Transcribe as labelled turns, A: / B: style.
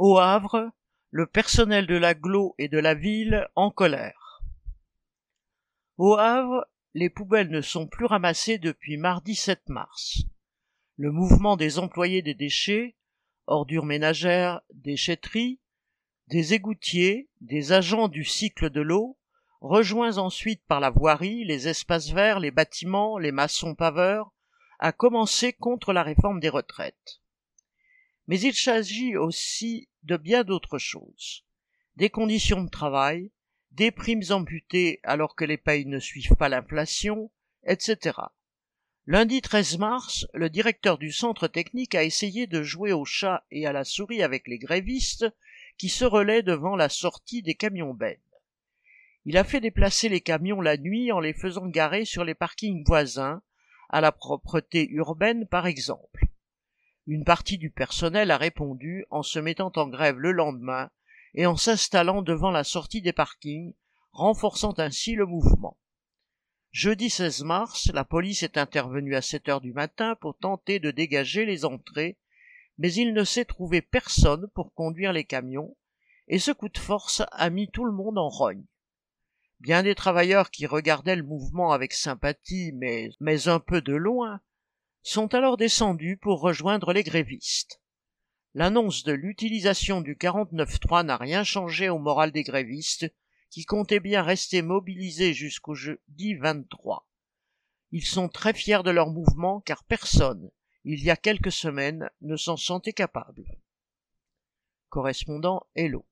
A: Au Havre, le personnel de l'agglo et de la ville en colère. Au Havre, les poubelles ne sont plus ramassées depuis mardi 7 mars. Le mouvement des employés des déchets, ordures ménagères, déchetteries, des égoutiers, des agents du cycle de l'eau, rejoints ensuite par la voirie, les espaces verts, les bâtiments, les maçons paveurs, a commencé contre la réforme des retraites. Mais il s'agit aussi de bien d'autres choses. Des conditions de travail, des primes amputées alors que les payes ne suivent pas l'inflation, etc. Lundi 13 mars, le directeur du centre technique a essayé de jouer au chat et à la souris avec les grévistes qui se relaient devant la sortie des camions bennes. Il a fait déplacer les camions la nuit en les faisant garer sur les parkings voisins, à la propreté urbaine par exemple. Une partie du personnel a répondu en se mettant en grève le lendemain et en s'installant devant la sortie des parkings, renforçant ainsi le mouvement. Jeudi 16 mars, la police est intervenue à 7 heures du matin pour tenter de dégager les entrées, mais il ne s'est trouvé personne pour conduire les camions, et ce coup de force a mis tout le monde en rogne. Bien des travailleurs qui regardaient le mouvement avec sympathie, mais, mais un peu de loin, sont alors descendus pour rejoindre les grévistes. L'annonce de l'utilisation du 49.3 n'a rien changé au moral des grévistes, qui comptaient bien rester mobilisés jusqu'au jeudi 23. Ils sont très fiers de leur mouvement car personne, il y a quelques semaines, ne s'en sentait capable. Correspondant Hello.